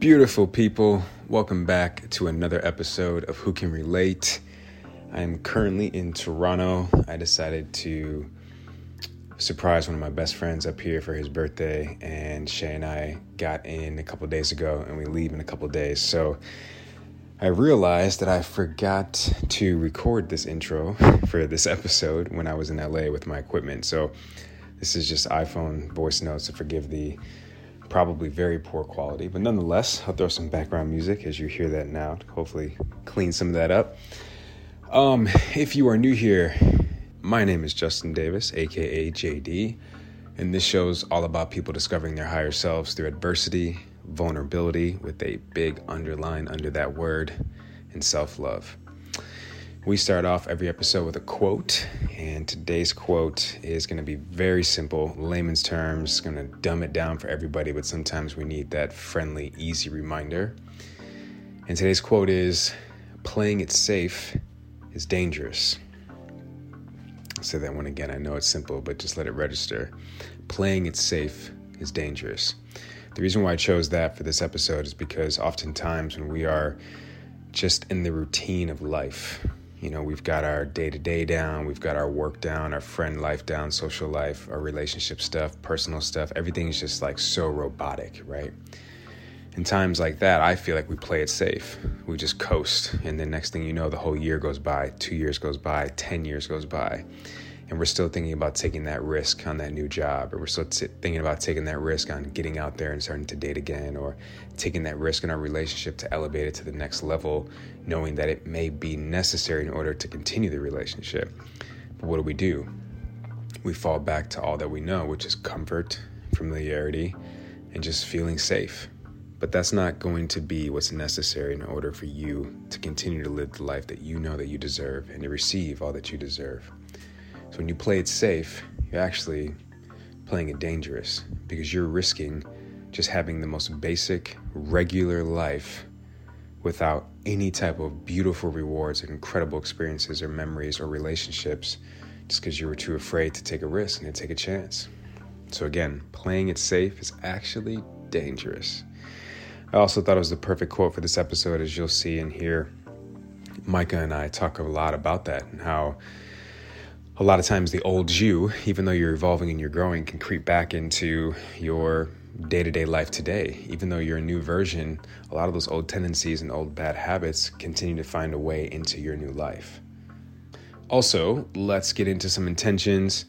Beautiful people, welcome back to another episode of Who Can Relate. I am currently in Toronto. I decided to surprise one of my best friends up here for his birthday, and Shay and I got in a couple days ago, and we leave in a couple days. So I realized that I forgot to record this intro for this episode when I was in LA with my equipment. So this is just iPhone voice notes, so forgive the probably very poor quality, but nonetheless, I'll throw some background music as you hear that now to hopefully clean some of that up. Um, if you are new here, my name is Justin Davis, aka JD, and this show's all about people discovering their higher selves through adversity, vulnerability, with a big underline under that word, and self love. We start off every episode with a quote, and today's quote is going to be very simple, layman's terms, going to dumb it down for everybody, but sometimes we need that friendly, easy reminder. And today's quote is Playing it safe is dangerous. I'll say that one again. I know it's simple, but just let it register. Playing it safe is dangerous. The reason why I chose that for this episode is because oftentimes when we are just in the routine of life, you know, we've got our day to day down, we've got our work down, our friend life down, social life, our relationship stuff, personal stuff. Everything is just like so robotic, right? In times like that, I feel like we play it safe. We just coast. And then next thing you know, the whole year goes by, two years goes by, 10 years goes by. And we're still thinking about taking that risk on that new job, or we're still t- thinking about taking that risk on getting out there and starting to date again, or taking that risk in our relationship to elevate it to the next level, knowing that it may be necessary in order to continue the relationship. But what do we do? We fall back to all that we know, which is comfort, familiarity, and just feeling safe. But that's not going to be what's necessary in order for you to continue to live the life that you know that you deserve and to receive all that you deserve. When you play it safe, you're actually playing it dangerous because you're risking just having the most basic, regular life without any type of beautiful rewards incredible experiences or memories or relationships just because you were too afraid to take a risk and take a chance. So, again, playing it safe is actually dangerous. I also thought it was the perfect quote for this episode, as you'll see and hear. Micah and I talk a lot about that and how a lot of times the old you, even though you're evolving and you're growing, can creep back into your day to day life today. Even though you're a new version, a lot of those old tendencies and old bad habits continue to find a way into your new life. Also, let's get into some intentions.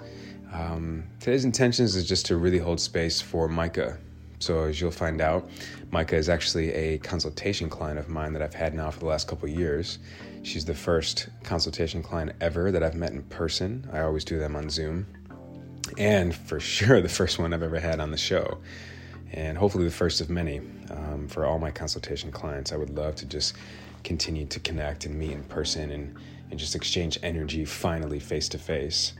Um, today's intentions is just to really hold space for Micah. So, as you'll find out, Micah is actually a consultation client of mine that I've had now for the last couple years. She's the first consultation client ever that I've met in person. I always do them on Zoom. And for sure, the first one I've ever had on the show. And hopefully, the first of many um, for all my consultation clients. I would love to just continue to connect and meet in person and, and just exchange energy finally face to face.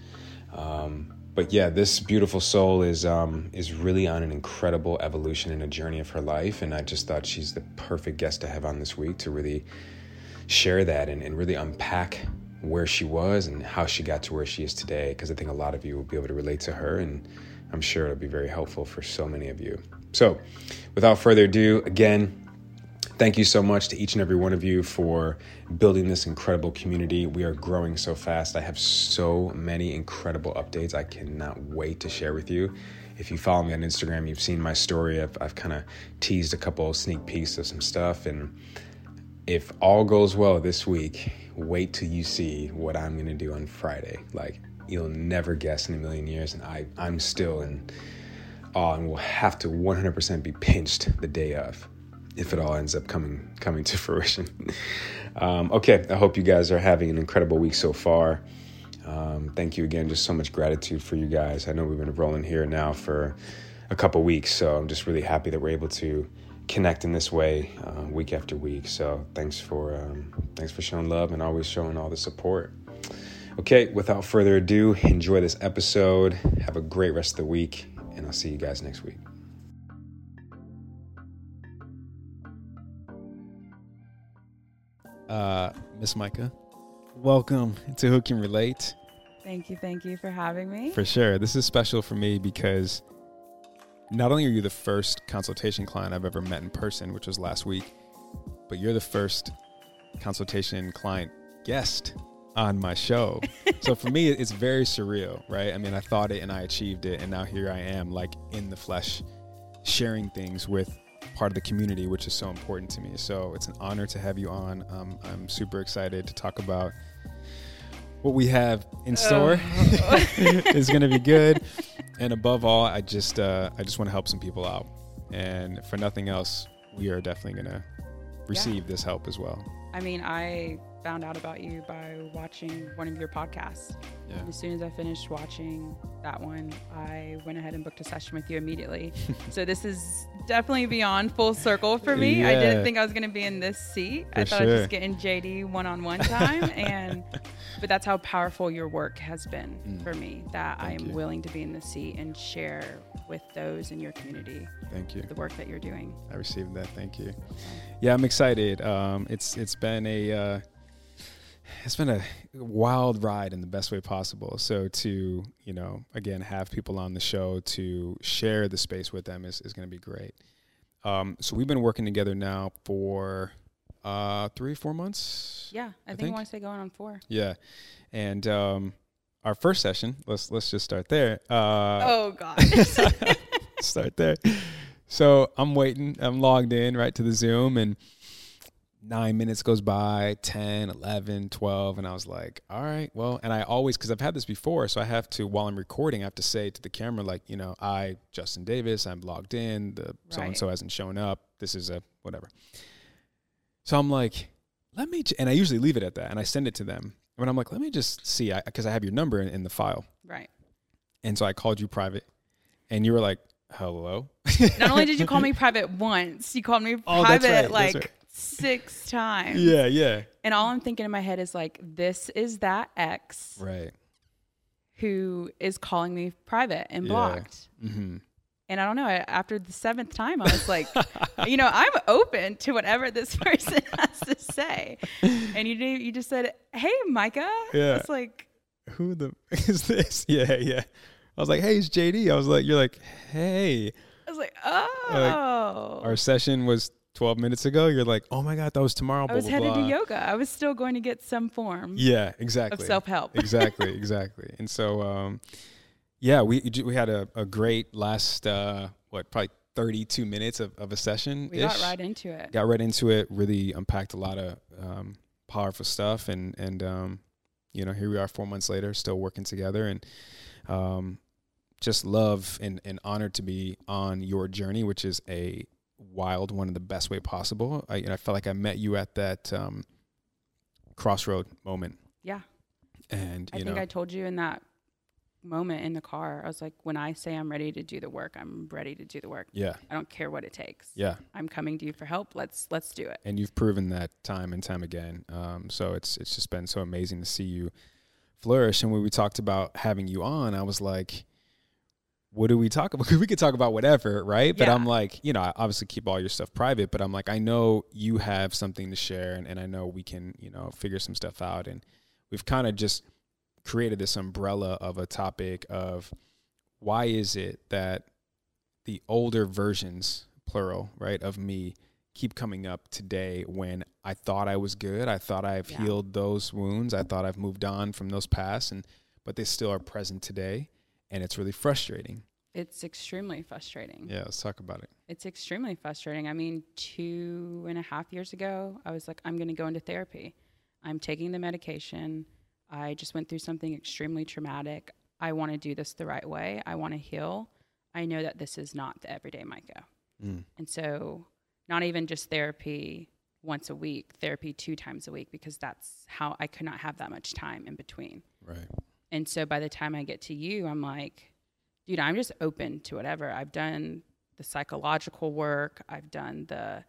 But yeah, this beautiful soul is um, is really on an incredible evolution and a journey of her life, and I just thought she's the perfect guest to have on this week to really share that and, and really unpack where she was and how she got to where she is today because I think a lot of you will be able to relate to her and I'm sure it'll be very helpful for so many of you. So, without further ado, again, thank you so much to each and every one of you for building this incredible community. We are growing so fast. I have so many incredible updates I cannot wait to share with you. If you follow me on Instagram, you've seen my story. I've, I've kind of teased a couple sneak peeks of some stuff and if all goes well this week, wait till you see what I'm gonna do on Friday. Like you'll never guess in a million years, and I I'm still in awe and will have to 100% be pinched the day of, if it all ends up coming coming to fruition. um, okay, I hope you guys are having an incredible week so far. Um, thank you again. Just so much gratitude for you guys. I know we've been rolling here now for a couple weeks, so I'm just really happy that we're able to connect in this way uh, week after week. So thanks for um, thanks for showing love and always showing all the support. Okay, without further ado, enjoy this episode. Have a great rest of the week, and I'll see you guys next week. Uh, Miss Micah, welcome to Who Can Relate. Thank you, thank you for having me. For sure. This is special for me because not only are you the first consultation client I've ever met in person, which was last week, but you're the first consultation client guest on my show. so for me, it's very surreal, right? I mean, I thought it and I achieved it, and now here I am, like in the flesh, sharing things with part of the community, which is so important to me. So it's an honor to have you on. Um, I'm super excited to talk about what we have in store. Oh. it's going to be good, and above all, I just uh, I just want to help some people out, and for nothing else, we are definitely going to receive yeah. this help as well. I mean, I found out about you by watching one of your podcasts. Yeah. As soon as I finished watching that one, I went ahead and booked a session with you immediately. so this is definitely beyond full circle for me. Yeah. I didn't think I was going to be in this seat. For I thought sure. I was just getting JD one-on-one time and but that's how powerful your work has been mm. for me that Thank I am you. willing to be in the seat and share with those in your community. Thank you. The work that you're doing. I received that. Thank you. Yeah, I'm excited. Um, it's it's been a uh, it's been a wild ride in the best way possible. So to you know again have people on the show to share the space with them is is going to be great. Um, so we've been working together now for uh, three four months. Yeah, I, I think, I want to say going on four. Yeah, and um, our first session. Let's let's just start there. Uh, oh God. start there. So I'm waiting. I'm logged in right to the Zoom and nine minutes goes by 10 11 12 and i was like all right well and i always because i've had this before so i have to while i'm recording i have to say to the camera like you know i justin davis i'm logged in the so and so hasn't shown up this is a whatever. So i'm like let me j-, and i usually leave it at that and i send it to them and i'm like let me just see because I, I, have your number in, in the file. Right. And so i called you private and you were like hello? Not only did you call me private once you called me oh, private right, like six times. Yeah, yeah. And all I'm thinking in my head is like, this is that ex. Right. Who is calling me private and blocked. Yeah. Mm-hmm. And I don't know. After the seventh time, I was like, you know, I'm open to whatever this person has to say. And you you just said, "Hey, Micah." Yeah. It's like, who the is this? Yeah, yeah. I was like, "Hey, it's JD." I was like, "You're like, hey." I was like, "Oh." Like, our session was 12 minutes ago, you're like, oh my God, that was tomorrow. I was blah, headed blah. to yoga. I was still going to get some form. Yeah, exactly. Of self help. exactly, exactly. And so, um, yeah, we we had a, a great last, uh, what, probably 32 minutes of, of a session. We got right into it. Got right into it, really unpacked a lot of um, powerful stuff. And, and um, you know, here we are four months later, still working together. And, um, just love and, and honored to be on your journey, which is a wild one in the best way possible. I, I felt like I met you at that um, crossroad moment. Yeah. And I think I told you in that moment in the car, I was like, when I say I'm ready to do the work, I'm ready to do the work. Yeah. I don't care what it takes. Yeah. I'm coming to you for help. Let's let's do it. And you've proven that time and time again. Um, so it's it's just been so amazing to see you flourish. And when we talked about having you on, I was like, what do we talk about? we could talk about whatever, right? But. I'm like, you know, I obviously keep all your stuff private, but I'm like, I know you have something to share and, and I know we can, you know, figure some stuff out. And we've kind of just created this umbrella of a topic of why is it that the older versions, plural, right, of me keep coming up today when I thought I was good. I thought I've yeah. healed those wounds. I thought I've moved on from those past and but they still are present today and it's really frustrating. It's extremely frustrating. Yeah, let's talk about it. It's extremely frustrating. I mean, two and a half years ago, I was like, I'm going to go into therapy. I'm taking the medication. I just went through something extremely traumatic. I want to do this the right way. I want to heal. I know that this is not the everyday Micah. Mm. And so, not even just therapy once a week, therapy two times a week, because that's how I could not have that much time in between. Right. And so by the time I get to you, I'm like, dude, I'm just open to whatever. I've done the psychological work, I've done the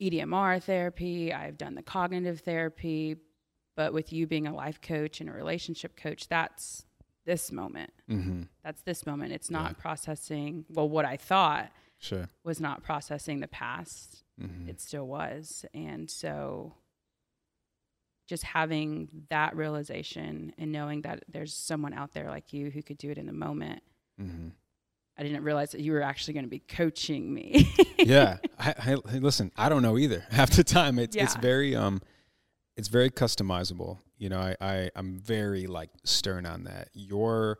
EDMR therapy, I've done the cognitive therapy, but with you being a life coach and a relationship coach, that's this moment. Mm-hmm. That's this moment. It's not yeah. processing, well, what I thought sure. was not processing the past. Mm-hmm. It still was. And so just having that realization and knowing that there's someone out there like you who could do it in the moment. Mm-hmm. I didn't realize that you were actually going to be coaching me. yeah. I, I, listen, I don't know either. Half the time it's, yeah. it's very, um, it's very customizable. You know, I, I I'm very like stern on that. Your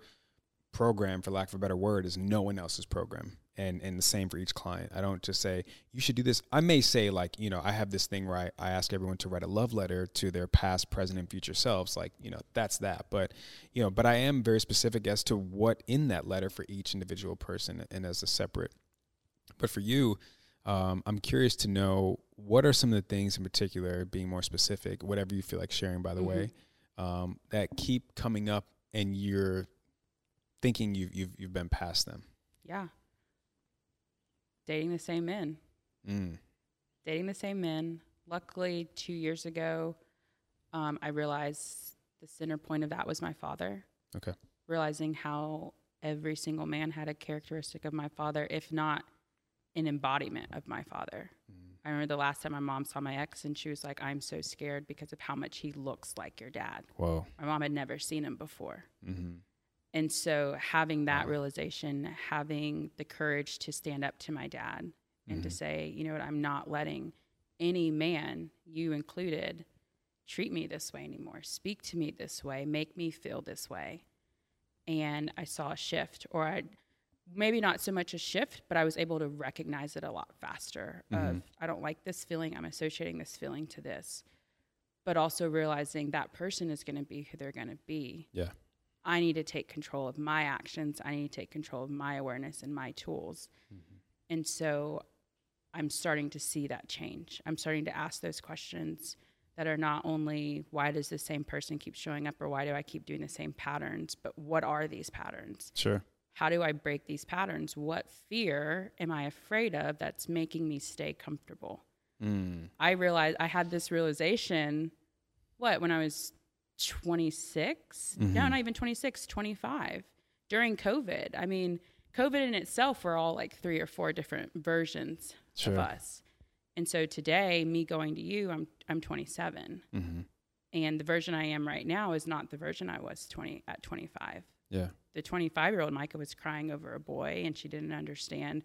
program, for lack of a better word, is no one else's program. And and the same for each client. I don't just say, you should do this. I may say like, you know, I have this thing where I, I ask everyone to write a love letter to their past, present, and future selves. Like, you know, that's that. But, you know, but I am very specific as to what in that letter for each individual person and as a separate. But for you, um, I'm curious to know what are some of the things in particular, being more specific, whatever you feel like sharing, by the mm-hmm. way, um, that keep coming up and you're thinking you've, you've, you've been past them? Yeah. Dating the same men. Mm. Dating the same men. Luckily, two years ago, um, I realized the center point of that was my father. Okay. Realizing how every single man had a characteristic of my father, if not an embodiment of my father. Mm. I remember the last time my mom saw my ex and she was like, I'm so scared because of how much he looks like your dad. Whoa. My mom had never seen him before. Mm-hmm. And so having that wow. realization, having the courage to stand up to my dad and mm-hmm. to say, you know what, I'm not letting any man, you included, treat me this way anymore, speak to me this way, make me feel this way. And I saw a shift, or I maybe not so much a shift, but I was able to recognize it a lot faster. Mm-hmm. Of I don't like this feeling. I'm associating this feeling to this, but also realizing that person is going to be who they're going to be. Yeah. I need to take control of my actions. I need to take control of my awareness and my tools. Mm-hmm. And so I'm starting to see that change. I'm starting to ask those questions that are not only why does the same person keep showing up or why do I keep doing the same patterns, but what are these patterns? Sure how do I break these patterns? What fear am I afraid of that's making me stay comfortable? Mm. I realized I had this realization, what, when I was 26? Mm-hmm. No, not even 26, 25 during COVID. I mean, COVID in itself, we're all like three or four different versions sure. of us. And so today, me going to you, I'm I'm 27, mm-hmm. and the version I am right now is not the version I was 20 at 25. Yeah. The 25 year old Micah was crying over a boy and she didn't understand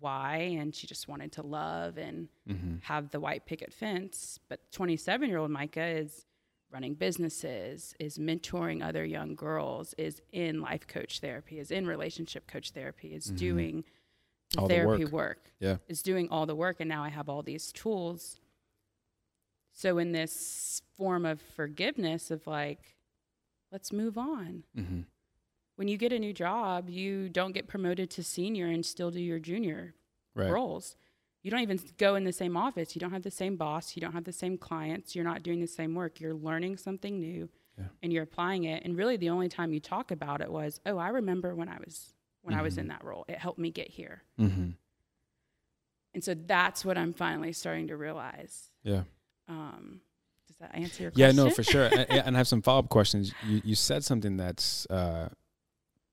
why and she just wanted to love and mm-hmm. have the white picket fence. But 27 year old Micah is running businesses, is mentoring other young girls, is in life coach therapy, is in relationship coach therapy, is mm-hmm. doing all therapy work. work. Yeah. Is doing all the work and now I have all these tools. So in this form of forgiveness of like, let's move on. Mm-hmm when you get a new job, you don't get promoted to senior and still do your junior right. roles. You don't even go in the same office. You don't have the same boss. You don't have the same clients. You're not doing the same work. You're learning something new yeah. and you're applying it. And really, the only time you talk about it was, oh, I remember when I was when mm-hmm. I was in mm-hmm. that role. It helped me get here. Mm-hmm. And so that's what I'm finally starting to realize. Yeah. Um, does that answer your question? Yeah, no, for sure. and, and, I have some follow up questions. You, you said something that's uh,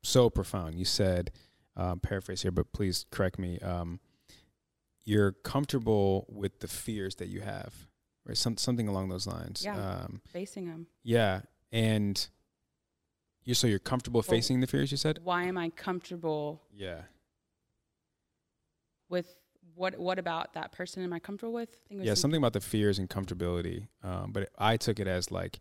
so profound. You said, um, paraphrase here, but please correct me. Um, you're comfortable with the fears that you have, right? Some, something along those lines. Yeah. Um, facing them. Yeah. And you're, so you're comfortable well, facing the fears, you said? Why am I comfortable? Yeah. With what, what about that person am I comfortable with? yeah, something about the fears and comfortability. Um, but I took it as like,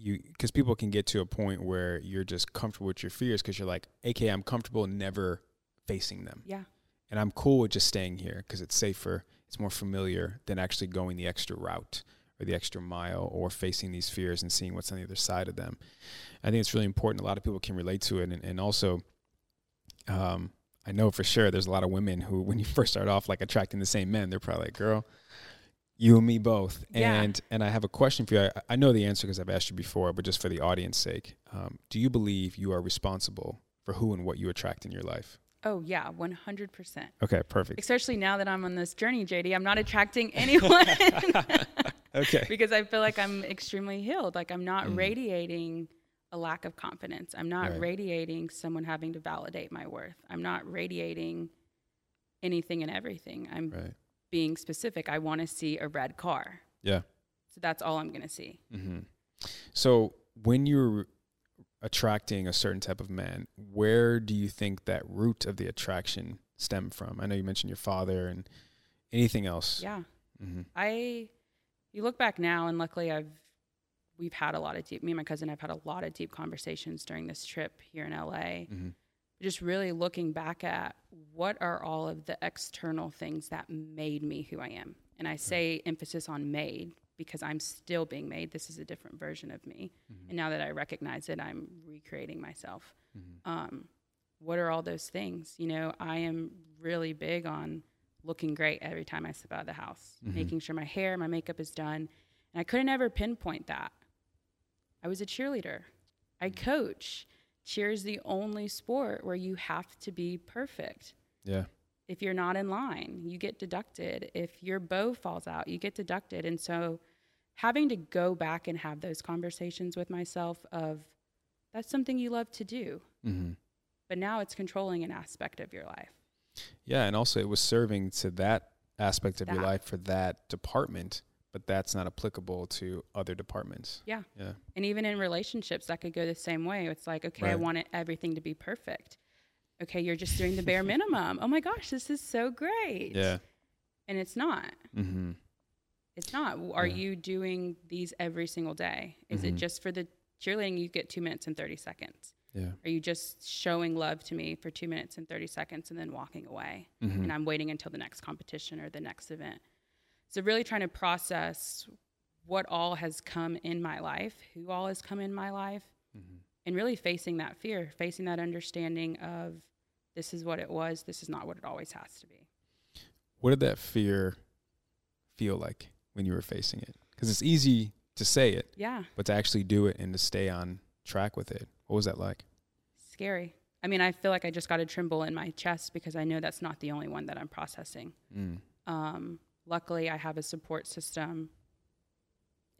you because people can get to a point where you're just comfortable with your fears because you're like, okay, I'm comfortable never facing them. Yeah. And I'm cool with just staying here because it's safer, it's more familiar than actually going the extra route or the extra mile or facing these fears and seeing what's on the other side of them. I think it's really important. A lot of people can relate to it. And, and also, um, I know for sure there's a lot of women who, when you first start off like attracting the same men, they're probably like, girl, you and me both. Yeah. And and I have a question for you. I, I know the answer because I've asked you before, but just for the audience sake, um, do you believe you are responsible for who and what you attract in your life? Oh yeah, one hundred percent. Okay, perfect. Especially now that I'm on this journey, JD, I'm not attracting anyone. okay. because I feel like I'm extremely healed. Like I'm not mm. radiating a lack of confidence. I'm not right. radiating someone having to validate my worth. I'm not radiating anything and everything. I'm right. being specific. I want to see a red car. Yeah. So that's all I'm going to see. Mm-hmm. So when you're attracting a certain type of man, where do you think that root of the attraction stem from? I know you mentioned your father and anything else. Yeah. Mm-hmm. I, you look back now, and luckily I've, we've had a lot of deep, me and my cousin have had a lot of deep conversations during this trip here in LA. Mm-hmm. Just really looking back at what are all of the external things that made me who I am. And I say emphasis on made because I'm still being made. This is a different version of me. Mm-hmm. And now that I recognize it, I'm recreating myself. Mm-hmm. Um, what are all those things? You know, I am really big on looking great every time I step out of the house, mm-hmm. making sure my hair, my makeup is done. And I couldn't ever pinpoint that. I was a cheerleader, I mm-hmm. coach. Cheer is the only sport where you have to be perfect. Yeah if you're not in line, you get deducted. If your bow falls out, you get deducted. And so having to go back and have those conversations with myself of that's something you love to do. Mm-hmm. But now it's controlling an aspect of your life. Yeah, and also it was serving to that aspect of that. your life for that department, but that's not applicable to other departments. Yeah. Yeah. And even in relationships that could go the same way. It's like, okay, right. I want everything to be perfect okay, you're just doing the bare minimum. Oh my gosh, this is so great. Yeah. And it's not. Mm-hmm. It's not. Are yeah. you doing these every single day? Is mm-hmm. it just for the cheerleading? You get two minutes and 30 seconds. Yeah. Are you just showing love to me for two minutes and 30 seconds and then walking away? Mm-hmm. And I'm waiting until the next competition or the next event. So, really trying to process what all has come in my life, who all has come in my life, mm-hmm. and really facing that fear, facing that understanding of this is what it was, this is not what it always has to be. What did that fear feel like when you were facing it? Because it's easy to say it, yeah, but to actually do it and to stay on track with it, what was that like? Scary. I mean, I feel like I just got a tremble in my chest because I know that's not the only one that I'm processing. Mm. Um, luckily, I have a support system,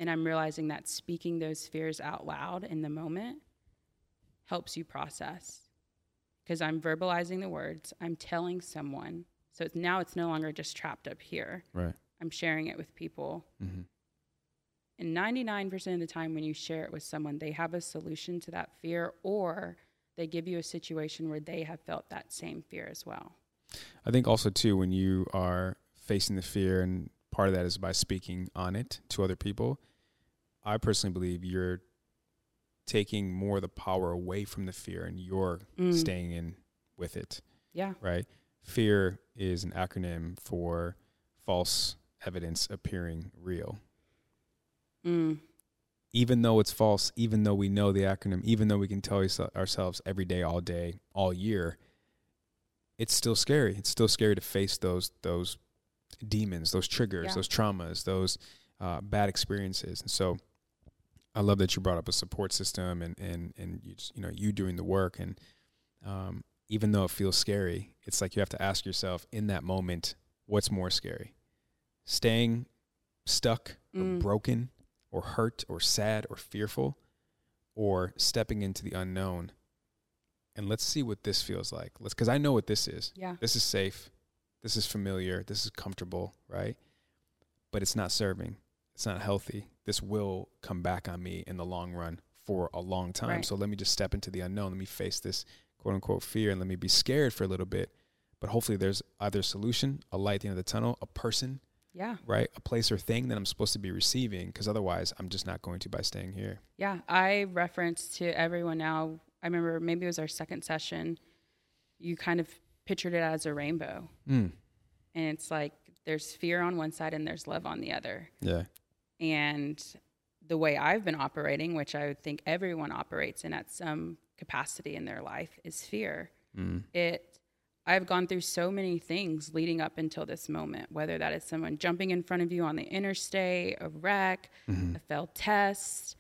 and I'm realizing that speaking those fears out loud in the moment helps you process because I'm verbalizing the words, I'm telling someone. So it's, now it's no longer just trapped up here. Right. I'm sharing it with people. Mm-hmm. And 99% of the time, when you share it with someone, they have a solution to that fear or they give you a situation where they have felt that same fear as well. I think also, too, when you are facing the fear, and part of that is by speaking on it to other people, I personally believe you're taking more of the power away from the fear and you're mm. staying in with it. Yeah. Right? Fear is an acronym for false evidence appearing real. Mm. Even though it's false, even though we know the acronym, even though we can tell ourselves every day, all day, all year, it's still scary. It's still scary to face those those demons, those triggers, yeah. those traumas, those uh, bad experiences. And so I love that you brought up a support system and and and you just, you know you doing the work and um, even though it feels scary, it's like you have to ask yourself in that moment, what's more scary? Staying stuck mm. or broken or hurt or sad or fearful or stepping into the unknown and let's see what this feels like. Let's cuz I know what this is. Yeah. This is safe. This is familiar. This is comfortable, right? But it's not serving it's not healthy. This will come back on me in the long run for a long time. Right. So let me just step into the unknown. Let me face this quote unquote fear and let me be scared for a little bit. But hopefully there's either a solution, a light at the end of the tunnel, a person. Yeah. Right? A place or thing that I'm supposed to be receiving because otherwise I'm just not going to by staying here. Yeah. I reference to everyone now. I remember maybe it was our second session. You kind of pictured it as a rainbow. Mm. And it's like there's fear on one side and there's love on the other. Yeah. And the way I've been operating, which I would think everyone operates in at some capacity in their life, is fear. Mm. It I've gone through so many things leading up until this moment, whether that is someone jumping in front of you on the interstate, a wreck, mm-hmm. a failed test,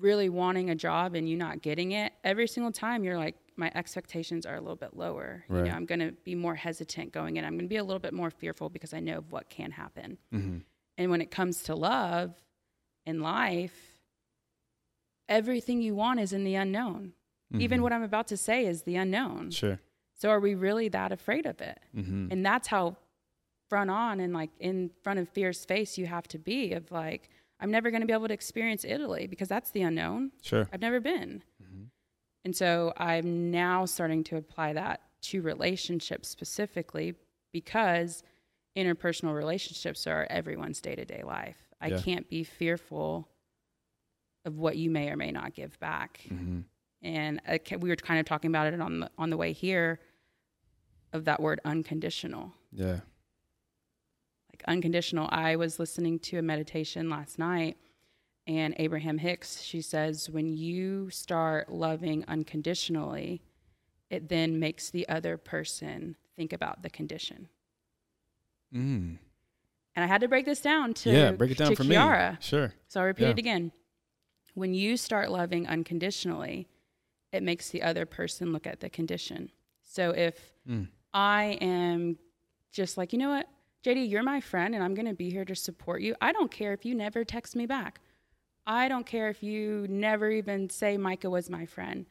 really wanting a job and you not getting it. Every single time you're like, my expectations are a little bit lower. Right. You know, I'm going to be more hesitant going in. I'm going to be a little bit more fearful because I know of what can happen. Mm-hmm. And when it comes to love in life, everything you want is in the unknown. Even Mhm. what I'm about to say is the unknown. Sure. So are we really that afraid of it? Mm-hmm. And that's how front on and like in front of fear's face you have to be of like, I'm never going to be able to experience Italy because that's the unknown. Sure. I've never been. Mhm. And so I'm now starting to apply that to relationships specifically because interpersonal relationships are everyone's day to day life. I Yeah. can't be fearful of what you may or may not give back. Mm-hmm. And we were kind of talking about it on the on the way here of that word unconditional. Yeah. Like unconditional. I was listening to a meditation last night and Abraham Hicks, she says when you start loving unconditionally, it then makes the other person think about the condition. Mm. And I had to break this down to yeah. Break it down for Kiara. me. Sure. So I'll repeat Yeah. it again. When you start loving unconditionally, it makes the other person look at the condition. So if Mm. I am just like, you know what, JD, you're my friend and I'm going to be here to support you. I don't care if you never text me back. I don't care if you never even say Micah was my friend.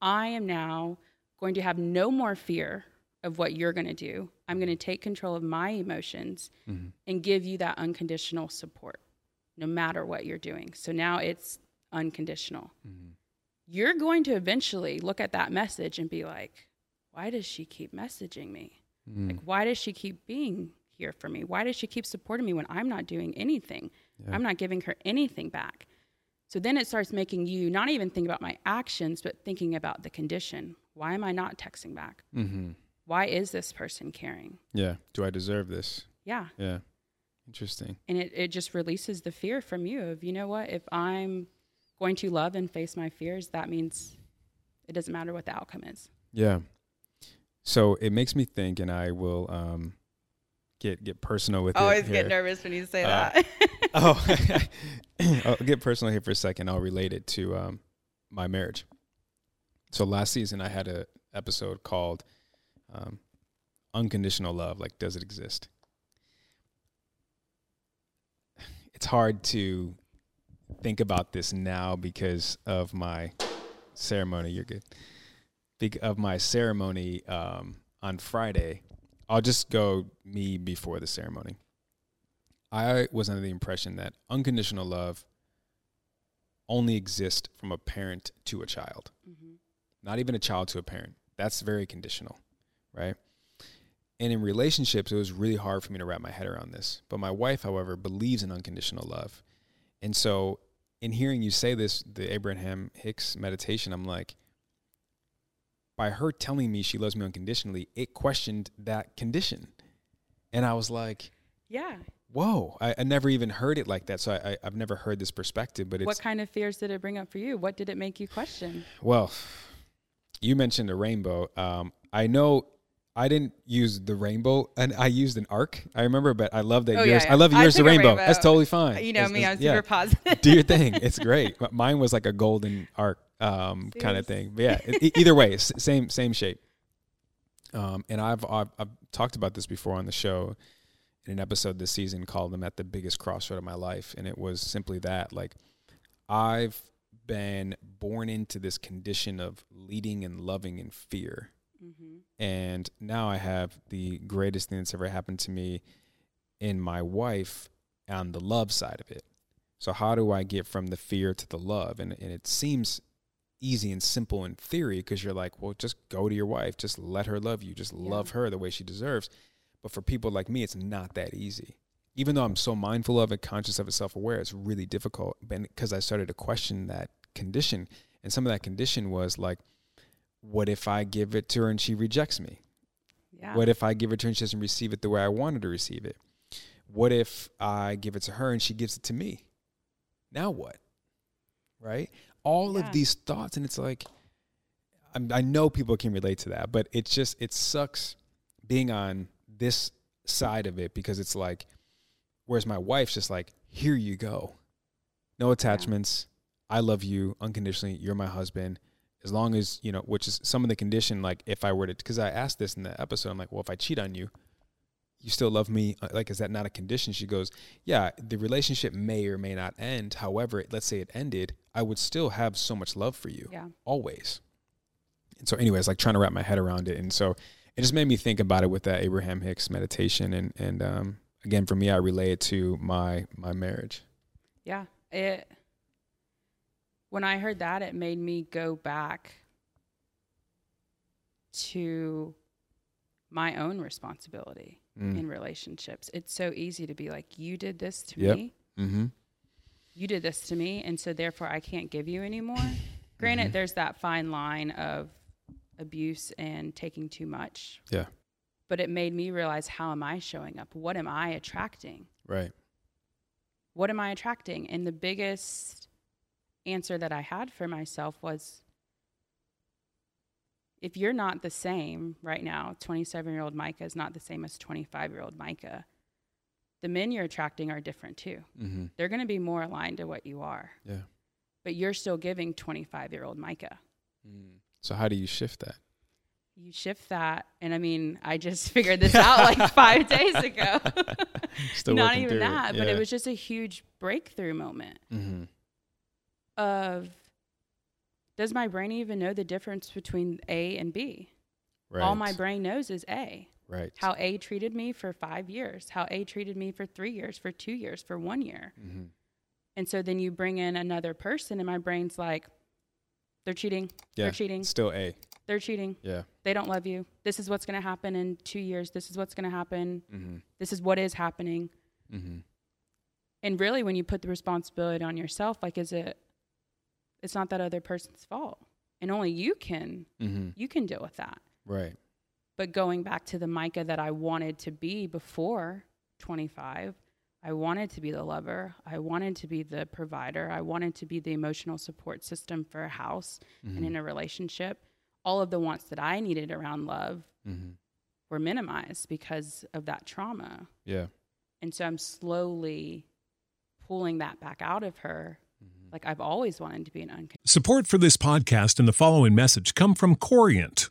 I am now going to have no more fear of what you're going to do. I'm going to take control of my emotions Mhm. and give you that unconditional support no matter what you're doing. So now it's unconditional. Mhm. You're going to eventually look at that message and be like, why does she keep messaging me? Mm. Like, why does she keep being here for me? Why does she keep supporting me when I'm not doing anything? Yeah. I'm not giving her anything back. So then it starts making you not even think about my actions, but thinking about the condition. Why am I not texting back? Mhm. Why is this person caring? Yeah. Do I deserve this? Yeah. Yeah. Interesting. And it, it just releases the fear from you of, you know what, if I'm going to love and face my fears, that means it doesn't matter what the outcome is. Yeah. So it makes me think, and I will um, get get personal with it. here. nervous when you say Uh, oh, I'll get personal here for a second. I'll relate it to um, my marriage. So last season, I had a episode called um, "Unconditional Love." Like, does it exist? It's hard to think about this now because of my ceremony. You're good. Bec- of my ceremony um, on Friday. I'll just go me before the ceremony. I was under the impression that unconditional love only exists from a parent to a child, Mm-hmm. not even a child to a parent. That's very conditional, right? And in relationships, it was really hard for me to wrap my head around this. But my wife, however, believes in unconditional love. And so, in hearing you say this, the Abraham Hicks meditation, I'm like, by her telling me she loves me unconditionally, it questioned that condition. And I was like, Yeah. whoa, I, I never even heard it like that. So I, I, I've never heard this perspective, but it's, What kind of fears did it bring up for you? What did it make you question? well, you mentioned a rainbow. Um, I know I didn't use the rainbow and I used an arc. I remember, but I love that Oh, yours. yeah, I love yeah. I yours, the rainbow. rainbow. That's totally fine. You know It's- me, I'm yeah. super positive. do your thing. It's great. But mine was like a golden arc um, kind of thing. But yeah, either way, same same shape. Um, and I've, I've I've talked about this before on the show in an episode this season called "I'm at the biggest crossroad of my life," and it was simply that. Like, I've been born into this condition of leading and loving in fear, hmm and now I have the greatest thing that's ever happened to me in my wife on the love side of it. So how do I get from the fear to the love? And and it seems easy and simple in theory because you're like, well, just go to your wife, just let her love you, just Yeah. love her the way she deserves. But for people like me, it's not that easy. Even though I'm so mindful of it, conscious of it, self-aware, it's really difficult. Because I started to question that condition, and some of that condition was like, what if I give it to her and she rejects me? Yeah. What if I give it to her and she doesn't receive it the way I wanted to receive it? What if I give it to her and she gives it to me? Now what? Right? All Yeah. of these thoughts, and it's like, I'm, I know people can relate to that, but it's just, it sucks being on this side of it because it's like, whereas my wife's just like, here you go. No attachments. I love you unconditionally. You're my husband. As long as you know, which is some of the condition. Like if I were to, because I asked this in the episode, I'm like, well, if I cheat on you, you still love me? Uh, like, is that not a condition? She goes, yeah, the relationship may or may not end. However, let's say it ended, I would still have so much love for you, Yeah. always. And so, anyways, like trying to wrap my head around it, and so it just made me think about it with that Abraham Hicks meditation, and and um, again, for me, I relay it to my my marriage. Yeah. It when I heard that it made me go back to my own responsibility Mm. in relationships. It's so easy to be like, You did this to Yep. me. Mm-hmm. You did this to me, and so therefore I can't give you anymore. Granted, Mhm. there's that fine line of abuse and taking too much. Yeah. But it made me realize how am I showing up? What am I attracting? Right. what am I attracting? And the biggest answer that I had for myself was if you're not the same right now, 27 year old Micah is not the same as 25 year old Micah, the men you're attracting are different too. Mm-hmm. They're going to be more aligned to what you are, Yeah. but you're still giving 25 year old Micah. So how do you shift that? You shift that. And I mean, I just figured this out like five days ago. Not even that, but it was just a huge breakthrough moment. Mm-hmm. Of does my brain even know the difference between A and B? Right. All my brain knows is A. Right. How A treated me for five years, how A treated me for three years, for two years, for one year. Mm-hmm. And so then you bring in another person, and my brain's like, they're cheating. Yeah. They're cheating. Still A. They're cheating. Yeah. They don't love you. This is what's going to happen in two years. This is what's going to happen. Mm-hmm. This is what is happening. Mm-hmm. And really, when you put the responsibility on yourself, like, is it, it's not that other person's fault. And only you can, Mm-hmm. you can deal with that. Right. But going back to the Micah that I wanted to be before 25, I wanted to be the lover. I wanted to be the provider. I wanted to be the emotional support system for a house Mm-hmm. and in a relationship. All of the wants that I needed around love Mm-hmm. were minimized because of that trauma. Yeah. And so I'm slowly pulling that back out of her. Like I've always wanted to be an unconditional. Support for this podcast and the following message come from Corient.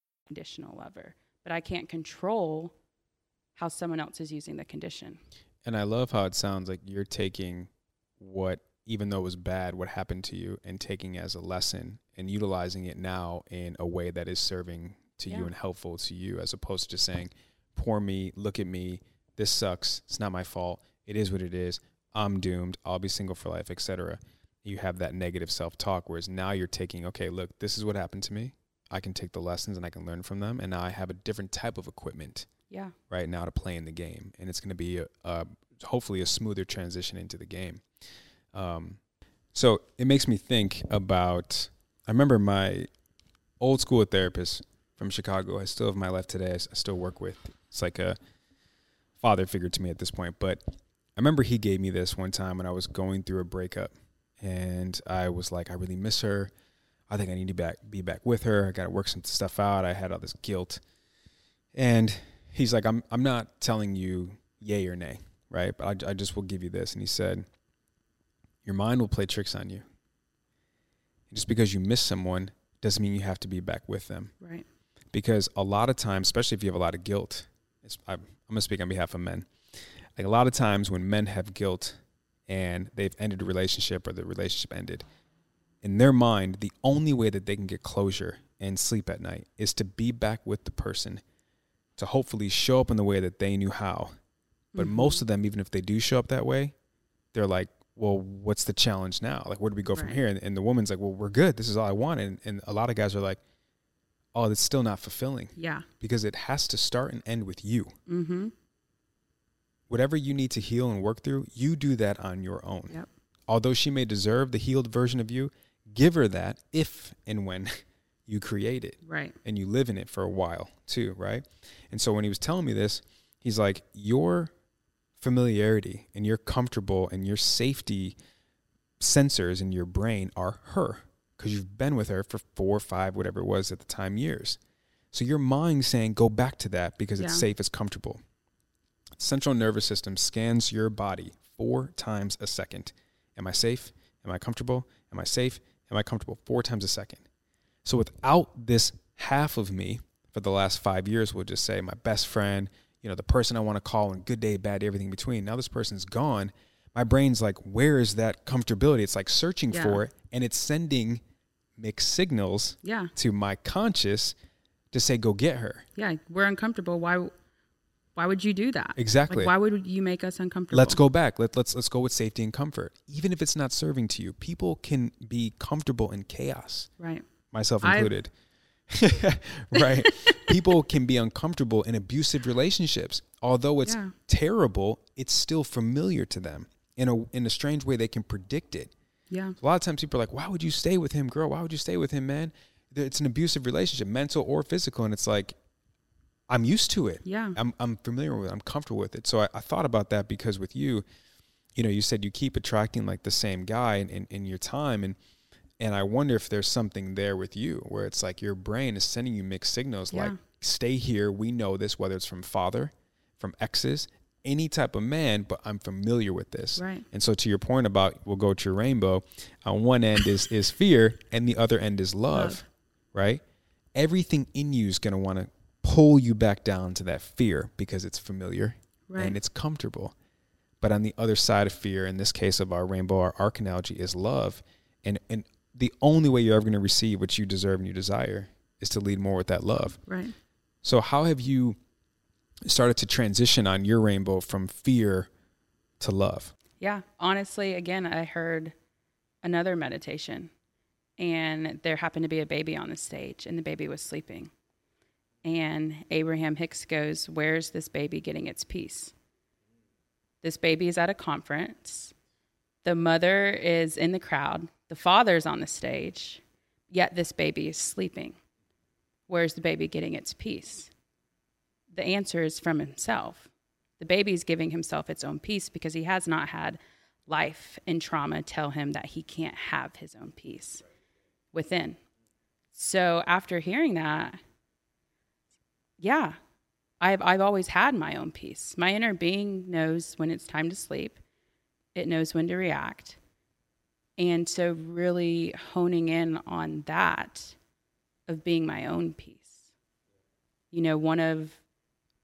Conditional lover, but I can't control how someone else is using the condition. And I love how it sounds like you're taking what, even though it was bad, what happened to you, and taking it as a lesson and utilizing it now in a way that is serving to you and helpful to you, as opposed to just saying, "Poor me, look at me, this sucks. It's not my fault. It is what it is. I'm doomed. I'll be single for life, etc." You have that negative self-talk, whereas now you're taking, "Okay, look, this is what happened to me. I can take the lessons and I can learn from them, and now I have a different type of equipment." Yeah. right now to play in the game, and it's going to be a, a hopefully a smoother transition into the game. Um, so it makes me think about. I remember my old school therapist from Chicago. I still have my life today. I still work with. It's like a father figure to me at this point. But I remember he gave me this one time when I was going through a breakup, and I was like, I really miss her. I think I need to back, be back with her. I got to work some stuff out. I had all this guilt. And he's like, I'm, I'm not telling you yay or nay, right? But I, I just will give you this. And he said, Your mind will play tricks on you. Just because you miss someone doesn't mean you have to be back with them. Right. Because a lot of times, especially if you have a lot of guilt, I'm, I'm going to speak on behalf of men. Like a lot of times when men have guilt and they've ended a relationship or the relationship ended, in their mind, the only way that they can get closure and sleep at night is to be back with the person, to hopefully show up in the way that they knew how. But mm-hmm. most of them, even if they do show up that way, they're like, well, what's the challenge now? Like, where do we go right. from here? And, and, the woman's like, well, we're good. This is all I want. And, and a lot of guys are like, oh, that's still not fulfilling. Yeah. Because it has to start and end with you. Mm-hmm. Whatever you need to heal and work through, you do that on your own. Yep. Although she may deserve the healed version of you, give her that if and when you create it. Right. And you live in it for a while too, right? And so when he was telling me this, he's like, your familiarity and your comfortable and your safety sensors in your brain are her because you've been with her for four, or five, whatever it was at the time, years. So your mind's saying, go back to that because it's safe, it's comfortable. Central nervous system scans your body four times a second. Am I safe? Am I comfortable? Am I safe? Am I comfortable? Four times a second. So without this half of me for the last five years, we'll just say my best friend, you know, the person I want to call and good day, bad day, everything between. Now this person's gone. My brain's like, where is that comfortability? It's like searching yeah. for it and it's sending mixed signals yeah. to my conscious to say, go get her. Yeah, we're uncomfortable. Why why would you do that? Exactly. Like, why would you make us uncomfortable? Let's go back. Let, let's let's go with safety and comfort. Even if it's not serving to you, people can be comfortable in chaos. Right. Myself included. right. people can be uncomfortable in abusive relationships. Although it's yeah. terrible, it's still familiar to them. In a in a strange way they can predict it. Yeah. A lot of times people are like, "Why would you stay with him, girl? Why would you stay with him, man?" It's an abusive relationship, mental or physical, and it's like I'm used to it. Yeah. I'm I'm familiar with it. I'm comfortable with it. So I, I thought about that because with you, you know, you said you keep attracting like the same guy in, in, in your time and and I wonder if there's something there with you where it's like your brain is sending you mixed signals yeah. like stay here, we know this, whether it's from father, from exes, any type of man, but I'm familiar with this. Right. And so to your point about we'll go to your rainbow, on one end is is fear and the other end is love, love. right? Everything in you is gonna want to pull you back down to that fear because it's familiar right. and it's comfortable. But on the other side of fear, in this case of our rainbow, our arc analogy is love. And and the only way you're ever going to receive what you deserve and you desire is to lead more with that love. Right. So how have you started to transition on your rainbow from fear to love? Yeah. Honestly, again, I heard another meditation and there happened to be a baby on the stage and the baby was sleeping. And Abraham Hicks goes, Where's this baby getting its peace? This baby is at a conference. The mother is in the crowd. The father's on the stage. Yet this baby is sleeping. Where's the baby getting its peace? The answer is from himself. The baby is giving himself its own peace because he has not had life and trauma tell him that he can't have his own peace within. So after hearing that, yeah, I've I've always had my own peace. My inner being knows when it's time to sleep. It knows when to react. And so really honing in on that of being my own peace. You know, one of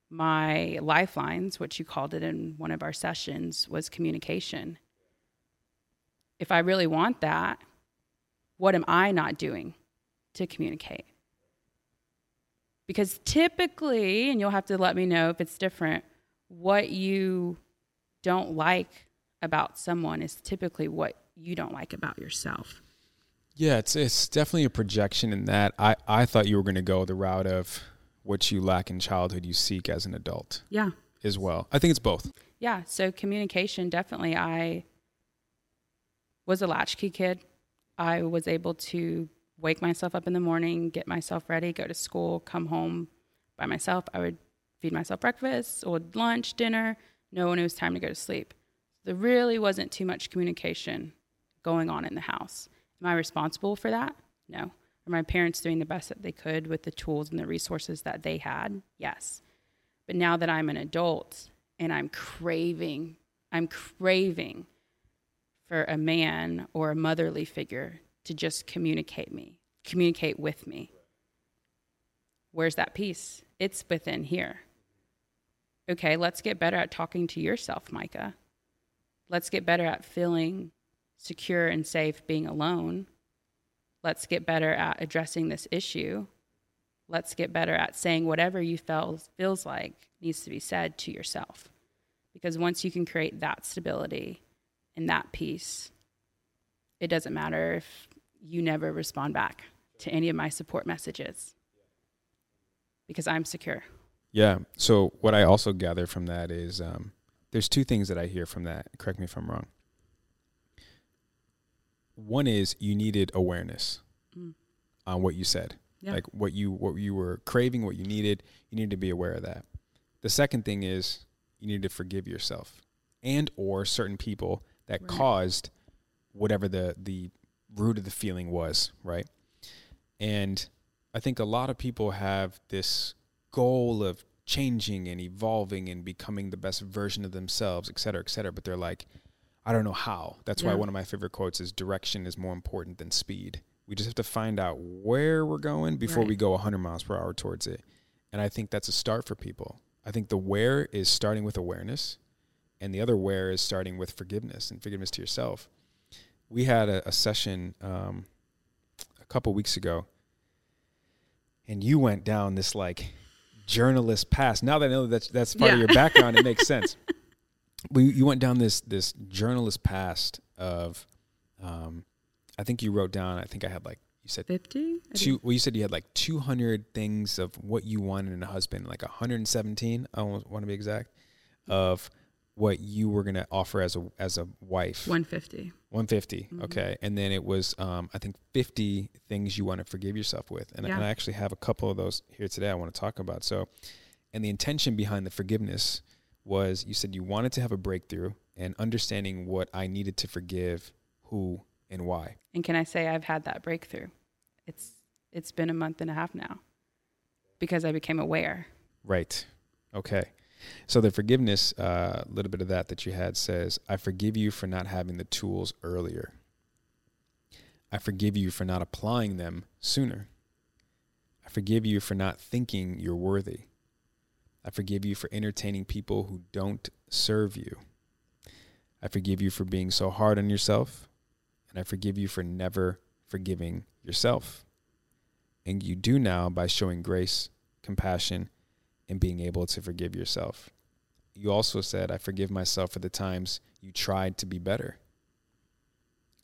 my lifelines, what you called it in one of our sessions, was communication. If I really want that, what am I not doing to communicate? Because typically, and you'll have to let me know if it's different, what you don't like about someone is typically what you don't like about yourself. Yeah, it's it's definitely a projection in that. I, I thought you were going to go the route of what you lack in childhood you seek as an adult. Yeah. As well. I think it's both. Yeah, so communication definitely I was a latchkey kid. I was able to wake myself up in the morning, get myself ready, go to school, come home by myself. I would feed myself breakfast or lunch, dinner, know when it was time to go to sleep. There really wasn't too much communication going on in the house. Am I responsible for that? No. Are my parents doing the best that they could with the tools and the resources that they had? Yes. But now that I'm an adult and I'm craving, I'm craving for a man or a motherly figure to just communicate me, communicate with me. Where's that peace? It's within here. Okay, let's get better at talking to yourself, Micah. Let's get better at feeling secure and safe being alone. Let's get better at addressing this issue. Let's get better at saying whatever you feel feels like needs to be said to yourself. Because once you can create that stability and that peace, it doesn't matter if you never respond back to any of my support messages because I'm secure. Yeah. So what I also gather from that is um, there's two things that I hear from that. Correct me if I'm wrong. One is you needed awareness mm. on what you said, yeah. like what you what you were craving, what you needed. You needed to be aware of that. The second thing is you need to forgive yourself and or certain people that right. caused whatever the the root of the feeling was, right? And I think a lot of people have this goal of changing and evolving and becoming the best version of themselves, et cetera, et cetera. But they're like, I don't know how. That's yeah. why one of my favorite quotes is direction is more important than speed. We just have to find out where we're going before right. we go 100 miles per hour towards it. And I think that's a start for people. I think the where is starting with awareness, and the other where is starting with forgiveness and forgiveness to yourself. We had a, a session um, a couple weeks ago, and you went down this like journalist path. Now that I know that that's part yeah. of your background, it makes sense. You went down this this journalist past of, um, I think you wrote down. I think I had like you said 50 two well you said you had like 200 things of what you wanted in a husband like 117 i want to be exact of what you were going to offer as a as a wife 150 150 mm-hmm. okay and then it was um, i think 50 things you want to forgive yourself with and, yeah. and i actually have a couple of those here today i want to talk about so and the intention behind the forgiveness was you said you wanted to have a breakthrough and understanding what i needed to forgive who and why and can i say i've had that breakthrough it's it's been a month and a half now because I became aware. Right. Okay. So the forgiveness, a uh, little bit of that that you had says, I forgive you for not having the tools earlier. I forgive you for not applying them sooner. I forgive you for not thinking you're worthy. I forgive you for entertaining people who don't serve you. I forgive you for being so hard on yourself. And I forgive you for never forgiving yourself. And you do now by showing grace, compassion, and being able to forgive yourself. You also said, I forgive myself for the times you tried to be better.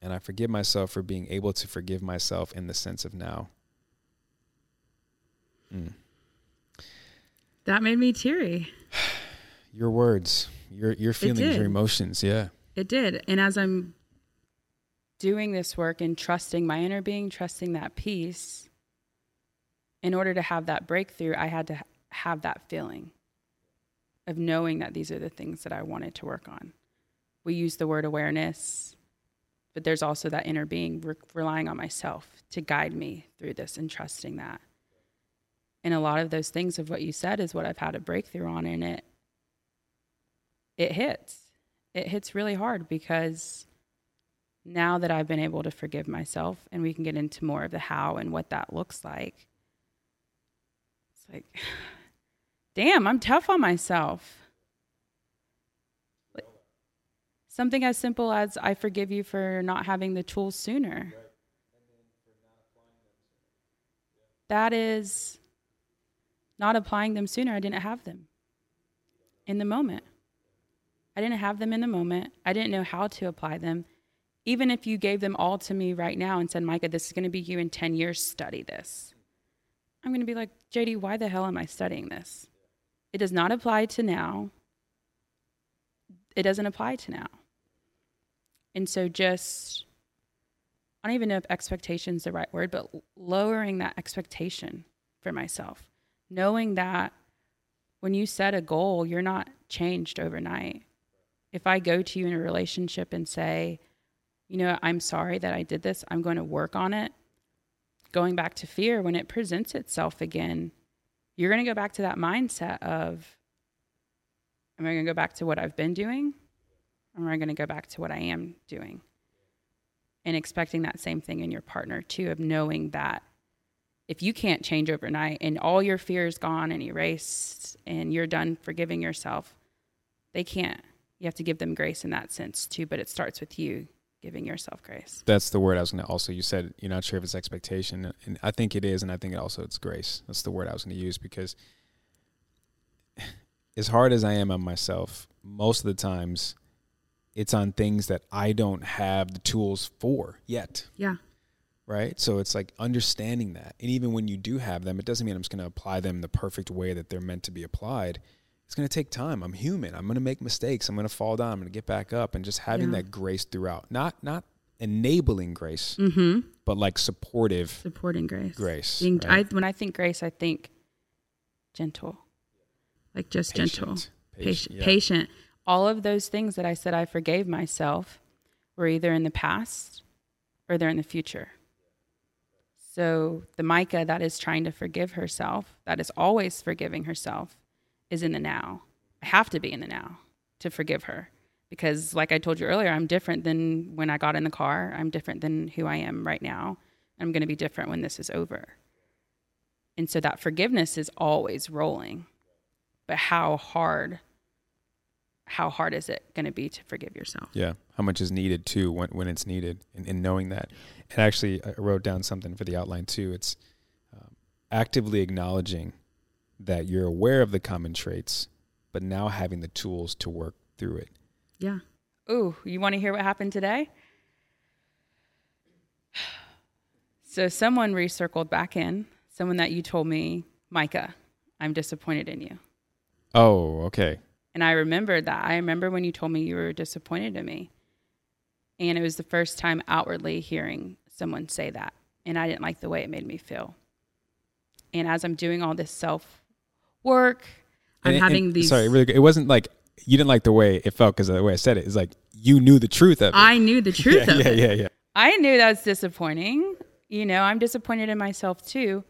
And I forgive myself for being able to forgive myself in the sense of now. Mm. That made me teary. your words, your your feelings, your emotions, yeah. It did. And as I'm doing this work and trusting my inner being, trusting that peace, in order to have that breakthrough, I had to have that feeling of knowing that these are the things that I wanted to work on. We use the word awareness, but there's also that inner being re- relying on myself to guide me through this and trusting that. And a lot of those things of what you said is what I've had a breakthrough on, and it it hits. It hits really hard because now that I've been able to forgive myself and we can get into more of the how and what that looks like, it's like, damn, I'm tough on myself. Something as simple as I forgive you for not having the tools sooner. That is not applying them sooner. I didn't have them in the moment. I didn't have them in the moment. I didn't know how to apply them even if you gave them all to me right now and said, Micah, this is going to be you in 10 years, study this. I'm going to be like, JD, why the hell am I studying this? It does not apply to now. It doesn't apply to now. And so just, I don't even know if expectation is the right word, but lowering that expectation for myself, knowing that when you set a goal, you're not changed overnight. If I go to you in a relationship and say, you know, I'm sorry that I did this. I'm going to work on it. Going back to fear, when it presents itself again, you're going to go back to that mindset of, Am I going to go back to what I've been doing? Or am I going to go back to what I am doing? And expecting that same thing in your partner too, of knowing that if you can't change overnight and all your fear is gone and erased and you're done forgiving yourself, they can't. You have to give them grace in that sense too, but it starts with you giving yourself grace. That's the word I was going to also. You said you're not sure if it's expectation, and I think it is, and I think it also it's grace. That's the word I was going to use because as hard as I am on myself, most of the times it's on things that I don't have the tools for yet. Yeah right? So it's like understanding that. And even when you do have them, it doesn't mean I'm just going to apply them the perfect way that they're meant to be applied. It's going to take time. I'm human. I'm going to make mistakes. I'm going to fall down. I'm going to get back up and just having yeah. that grace throughout. Not not enabling grace, mm-hmm. but like supportive supporting grace. Grace. Being, right? I, when I think grace, I think gentle. Like just patient. gentle. Patient. Patient. Yeah. patient. All of those things that I said I forgave myself were either in the past or they're in the future. So the Micah that is trying to forgive herself, that is always forgiving herself, is in the now. I have to be in the now to forgive her because, like I told you earlier, I'm different than when I got in the car. I'm different than who I am right now. I'm going to be different when this is over. And so that forgiveness is always rolling. But how hard how hard is it going to be to forgive yourself? Yeah. How much is needed too when, when it's needed and, and knowing that. And actually, I wrote down something for the outline too. It's um, actively acknowledging that you're aware of the common traits, but now having the tools to work through it. Yeah. Ooh, you want to hear what happened today? So someone recircled back in, someone that you told me, Micah, I'm disappointed in you. Oh, okay. And I remembered that. I remember when you told me you were disappointed in me. And it was the first time outwardly hearing someone say that. And I didn't like the way it made me feel. And as I'm doing all this self work, I'm and, having and, these. Sorry, really, Good. it wasn't like you didn't like the way it felt because of the way I said it. It's like you knew the truth of it. I knew the truth yeah, of yeah, it. Yeah, yeah, yeah. I knew that was disappointing. You know, I'm disappointed in myself too.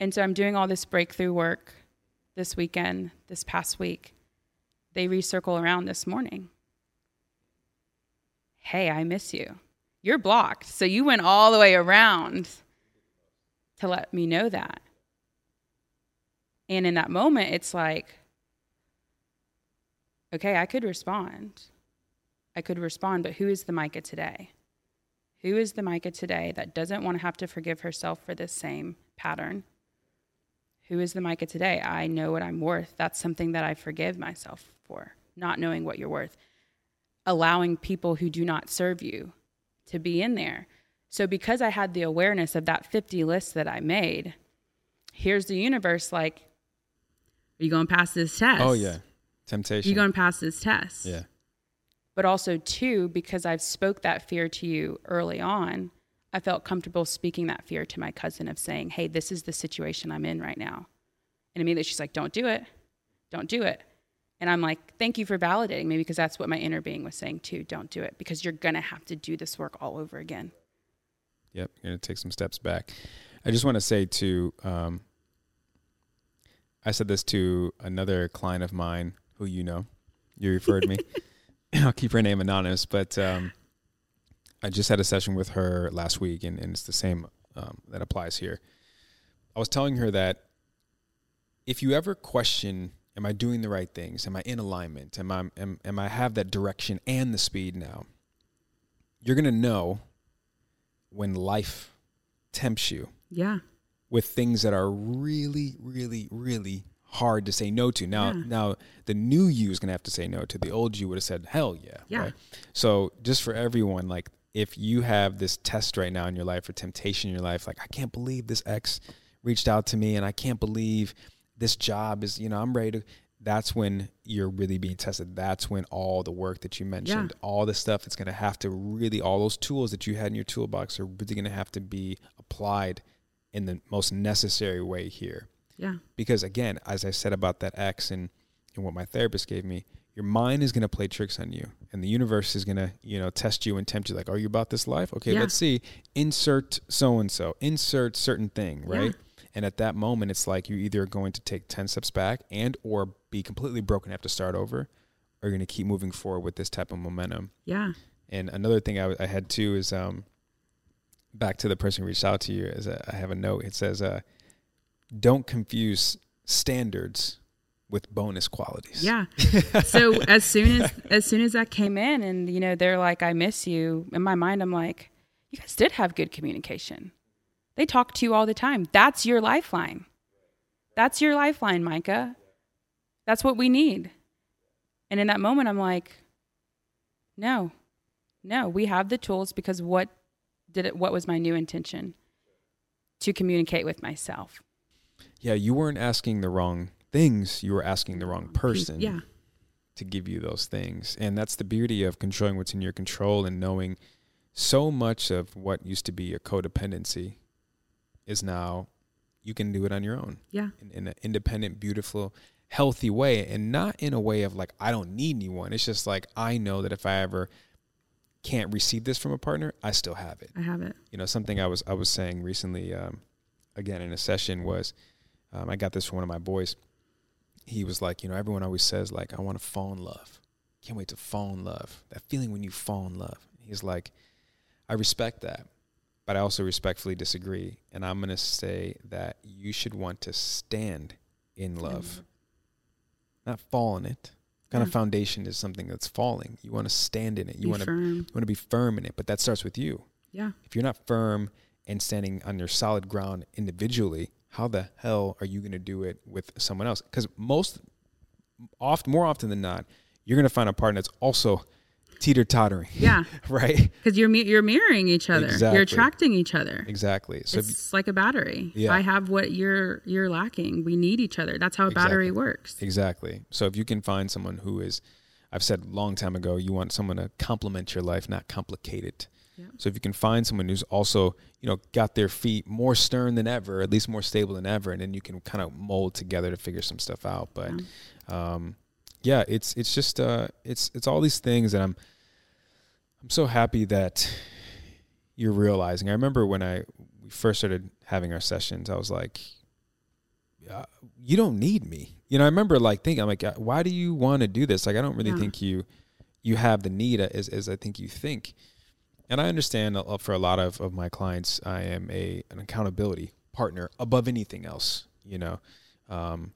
And so I'm doing all this breakthrough work this weekend, this past week, they recircle around this morning. Hey, I miss you. You're blocked. So you went all the way around to let me know that. And in that moment, it's like, okay, I could respond. I could respond, but who is the Micah today? Who is the Micah today that doesn't want to have to forgive herself for this same pattern? Who is the Micah today? I know what I'm worth. That's something that I forgive myself for, not knowing what you're worth. Allowing people who do not serve you to be in there. So, because I had the awareness of that 50 list that I made, here's the universe like, are you going to pass this test? Oh, yeah. Temptation. Are You going to pass this test? Yeah. But also, too, because I've spoke that fear to you early on, I felt comfortable speaking that fear to my cousin of saying, hey, this is the situation I'm in right now. And immediately she's like, don't do it. Don't do it. And I'm like, thank you for validating me because that's what my inner being was saying too. Don't do it because you're going to have to do this work all over again. Yep. You're going to take some steps back. I just want to say to, um, I said this to another client of mine who you know, you referred me. I'll keep her name anonymous, but um, I just had a session with her last week, and, and it's the same um, that applies here. I was telling her that if you ever question, am I doing the right things? Am I in alignment? Am I am, am I have that direction and the speed now? You're gonna know when life tempts you. Yeah. With things that are really, really, really hard to say no to. Now, yeah. now the new you is gonna have to say no to. The old you would have said, "Hell yeah!" Yeah. Right? So, just for everyone, like if you have this test right now in your life or temptation in your life, like I can't believe this ex reached out to me and I can't believe this job is, you know, I'm ready to that's when you're really being tested. That's when all the work that you mentioned, yeah. all the stuff that's going to have to really, all those tools that you had in your toolbox are really going to have to be applied in the most necessary way here. Yeah. Because again, as I said about that X and, and what my therapist gave me, your mind is going to play tricks on you and the universe is going to you know test you and tempt you like are you about this life okay yeah. let's see insert so and so insert certain thing right yeah. And at that moment, it's like you're either going to take 10 steps back and or be completely broken, have to start over, or you're going to keep moving forward with this type of momentum. Yeah. And another thing I, I had too is um, back to the person who reached out to you. Is I have a note. It says, uh, "Don't confuse standards with bonus qualities." Yeah. so as soon as as soon as that came in, and you know they're like, "I miss you," in my mind, I'm like, "You guys did have good communication. They talk to you all the time. That's your lifeline. That's your lifeline, Micah. That's what we need." And in that moment, I'm like, "No, no, we have the tools because what did it? What was my new intention? To communicate with myself. Yeah, you weren't asking the wrong things. You were asking the wrong person. Yeah. To give you those things, and that's the beauty of controlling what's in your control and knowing so much of what used to be a codependency is now you can do it on your own. Yeah. In, in an independent, beautiful, healthy way, and not in a way of like I don't need anyone. It's just like I know that if I ever can't receive this from a partner, I still have it. I have it. You know, something I was I was saying recently, um, again in a session was, um, I got this from one of my boys. He was like, you know, everyone always says like, I want to fall in love. Can't wait to fall in love. That feeling when you fall in love. He's like, I respect that, but I also respectfully disagree. And I'm gonna say that you should want to stand in love, mm-hmm. not fall in it kind yeah. of foundation is something that's falling. You want to stand in it. You want to you want to be firm in it, but that starts with you. Yeah. If you're not firm and standing on your solid ground individually, how the hell are you going to do it with someone else? Because most, oft more often than not, you're going to find a partner that's also teeter tottering. Yeah. right. Because you're you're mirroring each other. Exactly. You're attracting each other. Exactly. So it's like a battery. Yeah. I have what you're you're lacking. We need each other. That's how a exactly. battery works. Exactly. So if you can find someone who is, I've said a long time ago, you want someone to complement your life, not complicate it. Yeah. So if you can find someone who's also, you know, got their feet more stern than ever, at least more stable than ever, and then you can kind of mold together to figure some stuff out. But, yeah. um, yeah, it's it's just uh, it's it's all these things that I'm I'm so happy that you're realizing. I remember when I we first started having our sessions, I was like, uh, "You don't need me." You know, I remember like thinking, "I'm like, uh, why do you want to do this?" Like, I don't really yeah. think you you have the need as as I think you think. And I understand for a lot of, of my clients, I am a an accountability partner above anything else. You know, um,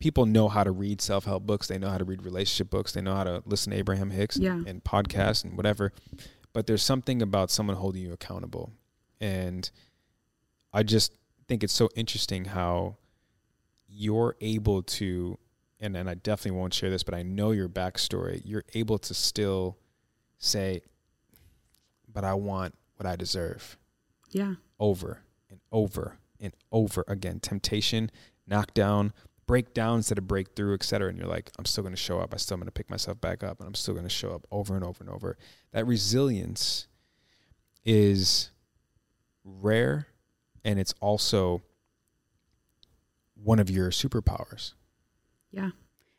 people know how to read self help books. They know how to read relationship books. They know how to listen to Abraham Hicks yeah. and, and podcasts and whatever. But there's something about someone holding you accountable. And I just think it's so interesting how you're able to, and, and I definitely won't share this, but I know your backstory. You're able to still say, but I want what I deserve. Yeah. Over and over and over again. Temptation, knockdown, break down instead of break through, et cetera. And you're like, I'm still going to show up. I'm still going to pick myself back up, and I'm still going to show up over and over and over. That resilience is rare, and it's also one of your superpowers. Yeah.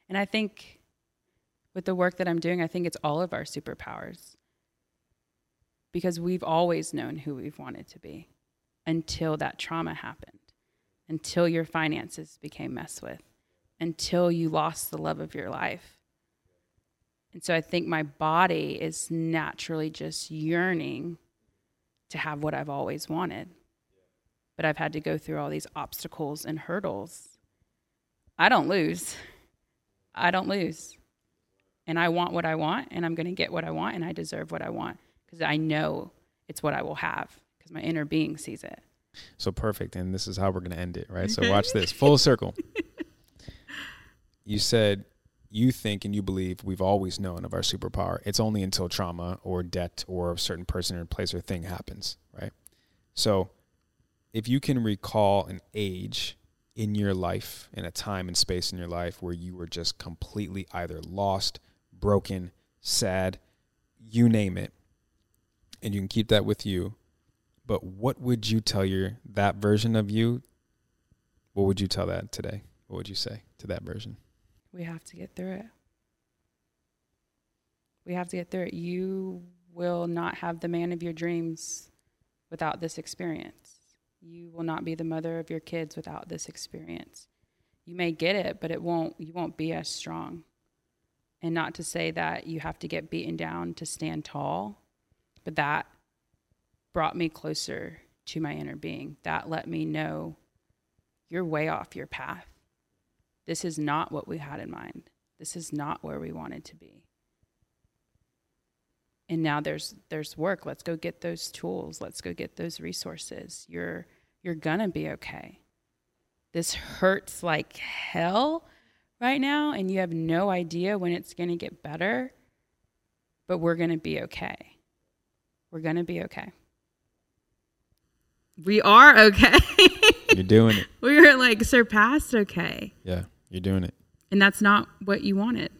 And I think with the work that I'm doing, I think it's all of our superpowers because we've always known who we've wanted to be until that trauma happened until your finances became messed with, until you lost the love of your life. And so I think my body is naturally just yearning to have what I've always wanted. But I've had to go through all these obstacles and hurdles. I don't lose. I don't lose. And I want what I want, and I'm going to get what I want, and I deserve what I want because I know it's what I will have because my inner being sees it. So perfect. And this is how we're going to end it, right? So watch this full circle. You said you think and you believe we've always known of our superpower. It's only until trauma or debt or a certain person or place or thing happens, right? So if you can recall an age in your life, in a time and space in your life where you were just completely either lost, broken, sad, you name it, and you can keep that with you but what would you tell your that version of you? What would you tell that today? What would you say to that version? We have to get through it. We have to get through it. You will not have the man of your dreams without this experience. You will not be the mother of your kids without this experience. You may get it, but it won't you won't be as strong. And not to say that you have to get beaten down to stand tall, but that brought me closer to my inner being. That let me know you're way off your path. This is not what we had in mind. This is not where we wanted to be. And now there's there's work. Let's go get those tools. Let's go get those resources. You're you're to be okay. This hurts like hell right now and you have no idea when it's going to get better. But we're going to be okay. We're going to be okay. We are okay. You're doing it. We're like surpassed okay. Yeah, you're doing it. And that's not what you wanted.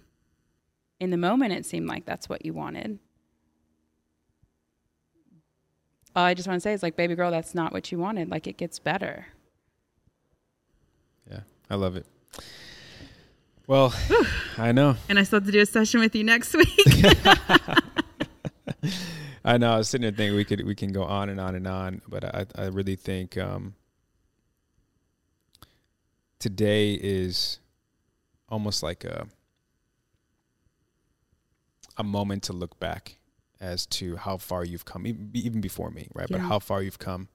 In the moment, it seemed like that's what you wanted. All I just want to say is, like, baby girl, that's not what you wanted. Like, it gets better. Yeah, I love it. Well, I know. And I still have to do a session with you next week. I know. I was sitting there thinking we could we can go on and on and on, but I I really think um, today is almost like a a moment to look back as to how far you've come, even before me, right? Yeah. But how far you've come,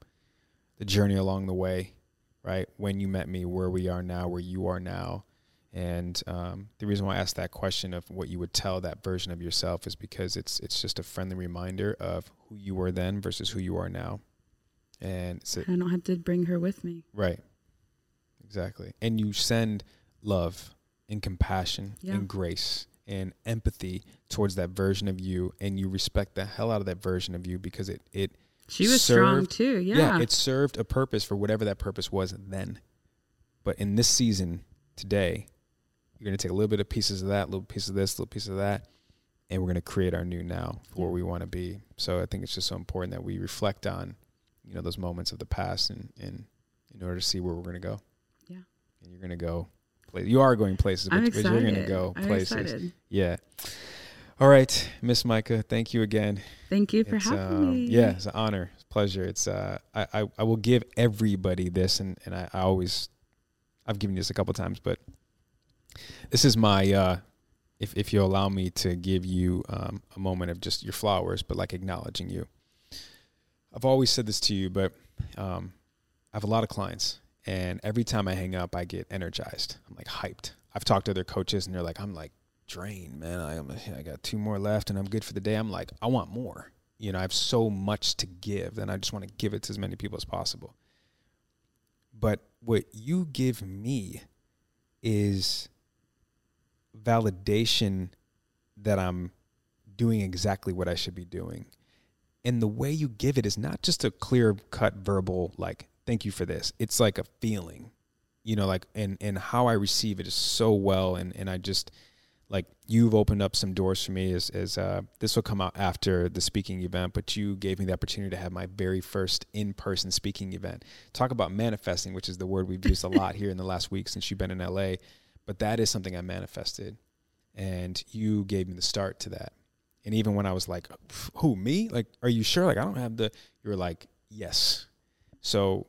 the journey along the way, right? When you met me, where we are now, where you are now. And um, the reason why I asked that question of what you would tell that version of yourself is because it's it's just a friendly reminder of who you were then versus who you are now. And so, I don't have to bring her with me. Right. Exactly. And you send love and compassion yeah. and grace and empathy towards that version of you and you respect the hell out of that version of you because it it she was served, strong too yeah yeah it served a purpose for whatever that purpose was then but in this season today you're going to take a little bit of pieces of that little piece of this little piece of that and we're going to create our new now for where we want to be so i think it's just so important that we reflect on you know those moments of the past and, and in order to see where we're going to go yeah and you're going to go you are going places, but, but you're going to go I'm places. Excited. Yeah. All right, Miss Micah, thank you again. Thank you for it's, having um, me. Yeah, it's an honor, it's a pleasure. It's uh, I, I, I will give everybody this, and and I, I always, I've given you this a couple times, but this is my uh, if if you allow me to give you um, a moment of just your flowers, but like acknowledging you. I've always said this to you, but um, I have a lot of clients, and every time I hang up, I get energized. I'm like hyped. I've talked to other coaches and they're like, I'm like drained, man. I am, I got two more left and I'm good for the day. I'm like, I want more. You know, I have so much to give and I just want to give it to as many people as possible. But what you give me is validation that I'm doing exactly what I should be doing. And the way you give it is not just a clear cut verbal, like, thank you for this. It's like a feeling, you know, like and and how I receive it is so well, and and I just like you've opened up some doors for me as as uh, this will come out after the speaking event, but you gave me the opportunity to have my very first in person speaking event. Talk about manifesting, which is the word we've used a lot here in the last week since you've been in LA, but that is something I manifested, and you gave me the start to that. And even when I was like, "Who me? Like, are you sure? Like, I don't have the." You were like, "Yes." So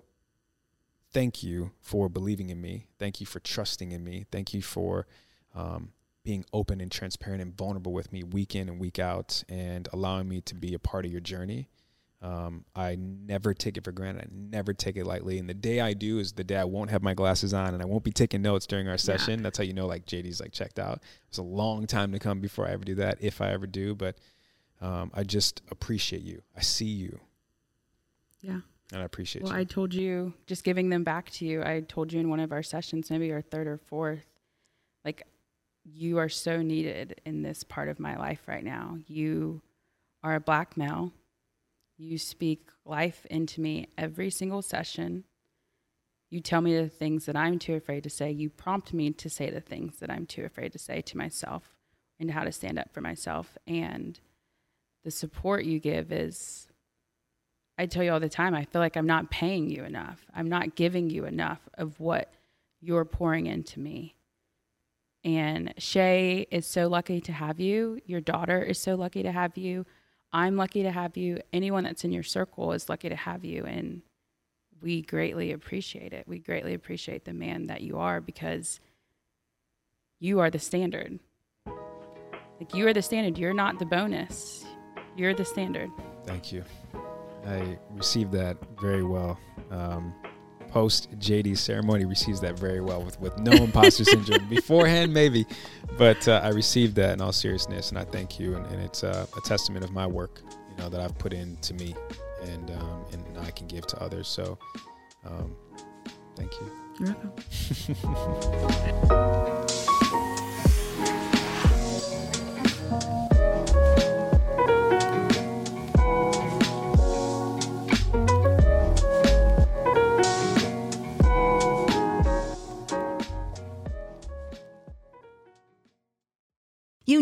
thank you for believing in me. Thank you for trusting in me. Thank you for um, being open and transparent and vulnerable with me week in and week out and allowing me to be a part of your journey. Um, I never take it for granted. I never take it lightly. And the day I do is the day I won't have my glasses on and I won't be taking notes during our session. Yeah. That's how you know like JD's like checked out. It's a long time to come before I ever do that, if I ever do. But um, I just appreciate you. I see you. Yeah. And I appreciate well, you. I told you, just giving them back to you, I told you in one of our sessions, maybe our third or fourth, like, you are so needed in this part of my life right now. You are a black male. You speak life into me every single session. You tell me the things that I'm too afraid to say. You prompt me to say the things that I'm too afraid to say to myself and how to stand up for myself. And the support you give is I tell you all the time, I feel like I'm not paying you enough. I'm not giving you enough of what you're pouring into me. And Shay is so lucky to have you. Your daughter is so lucky to have you. I'm lucky to have you. Anyone that's in your circle is lucky to have you. And we greatly appreciate it. We greatly appreciate the man that you are because you are the standard. Like you are the standard. You're not the bonus. You're the standard. Thank you. I received that very well. Um, post JD ceremony receives that very well with, with no imposter syndrome. Beforehand, maybe, but uh, I received that in all seriousness, and I thank you. And, and it's uh, a testament of my work, you know, that I've put into me, and um, and I can give to others. So, um, thank you. You're welcome.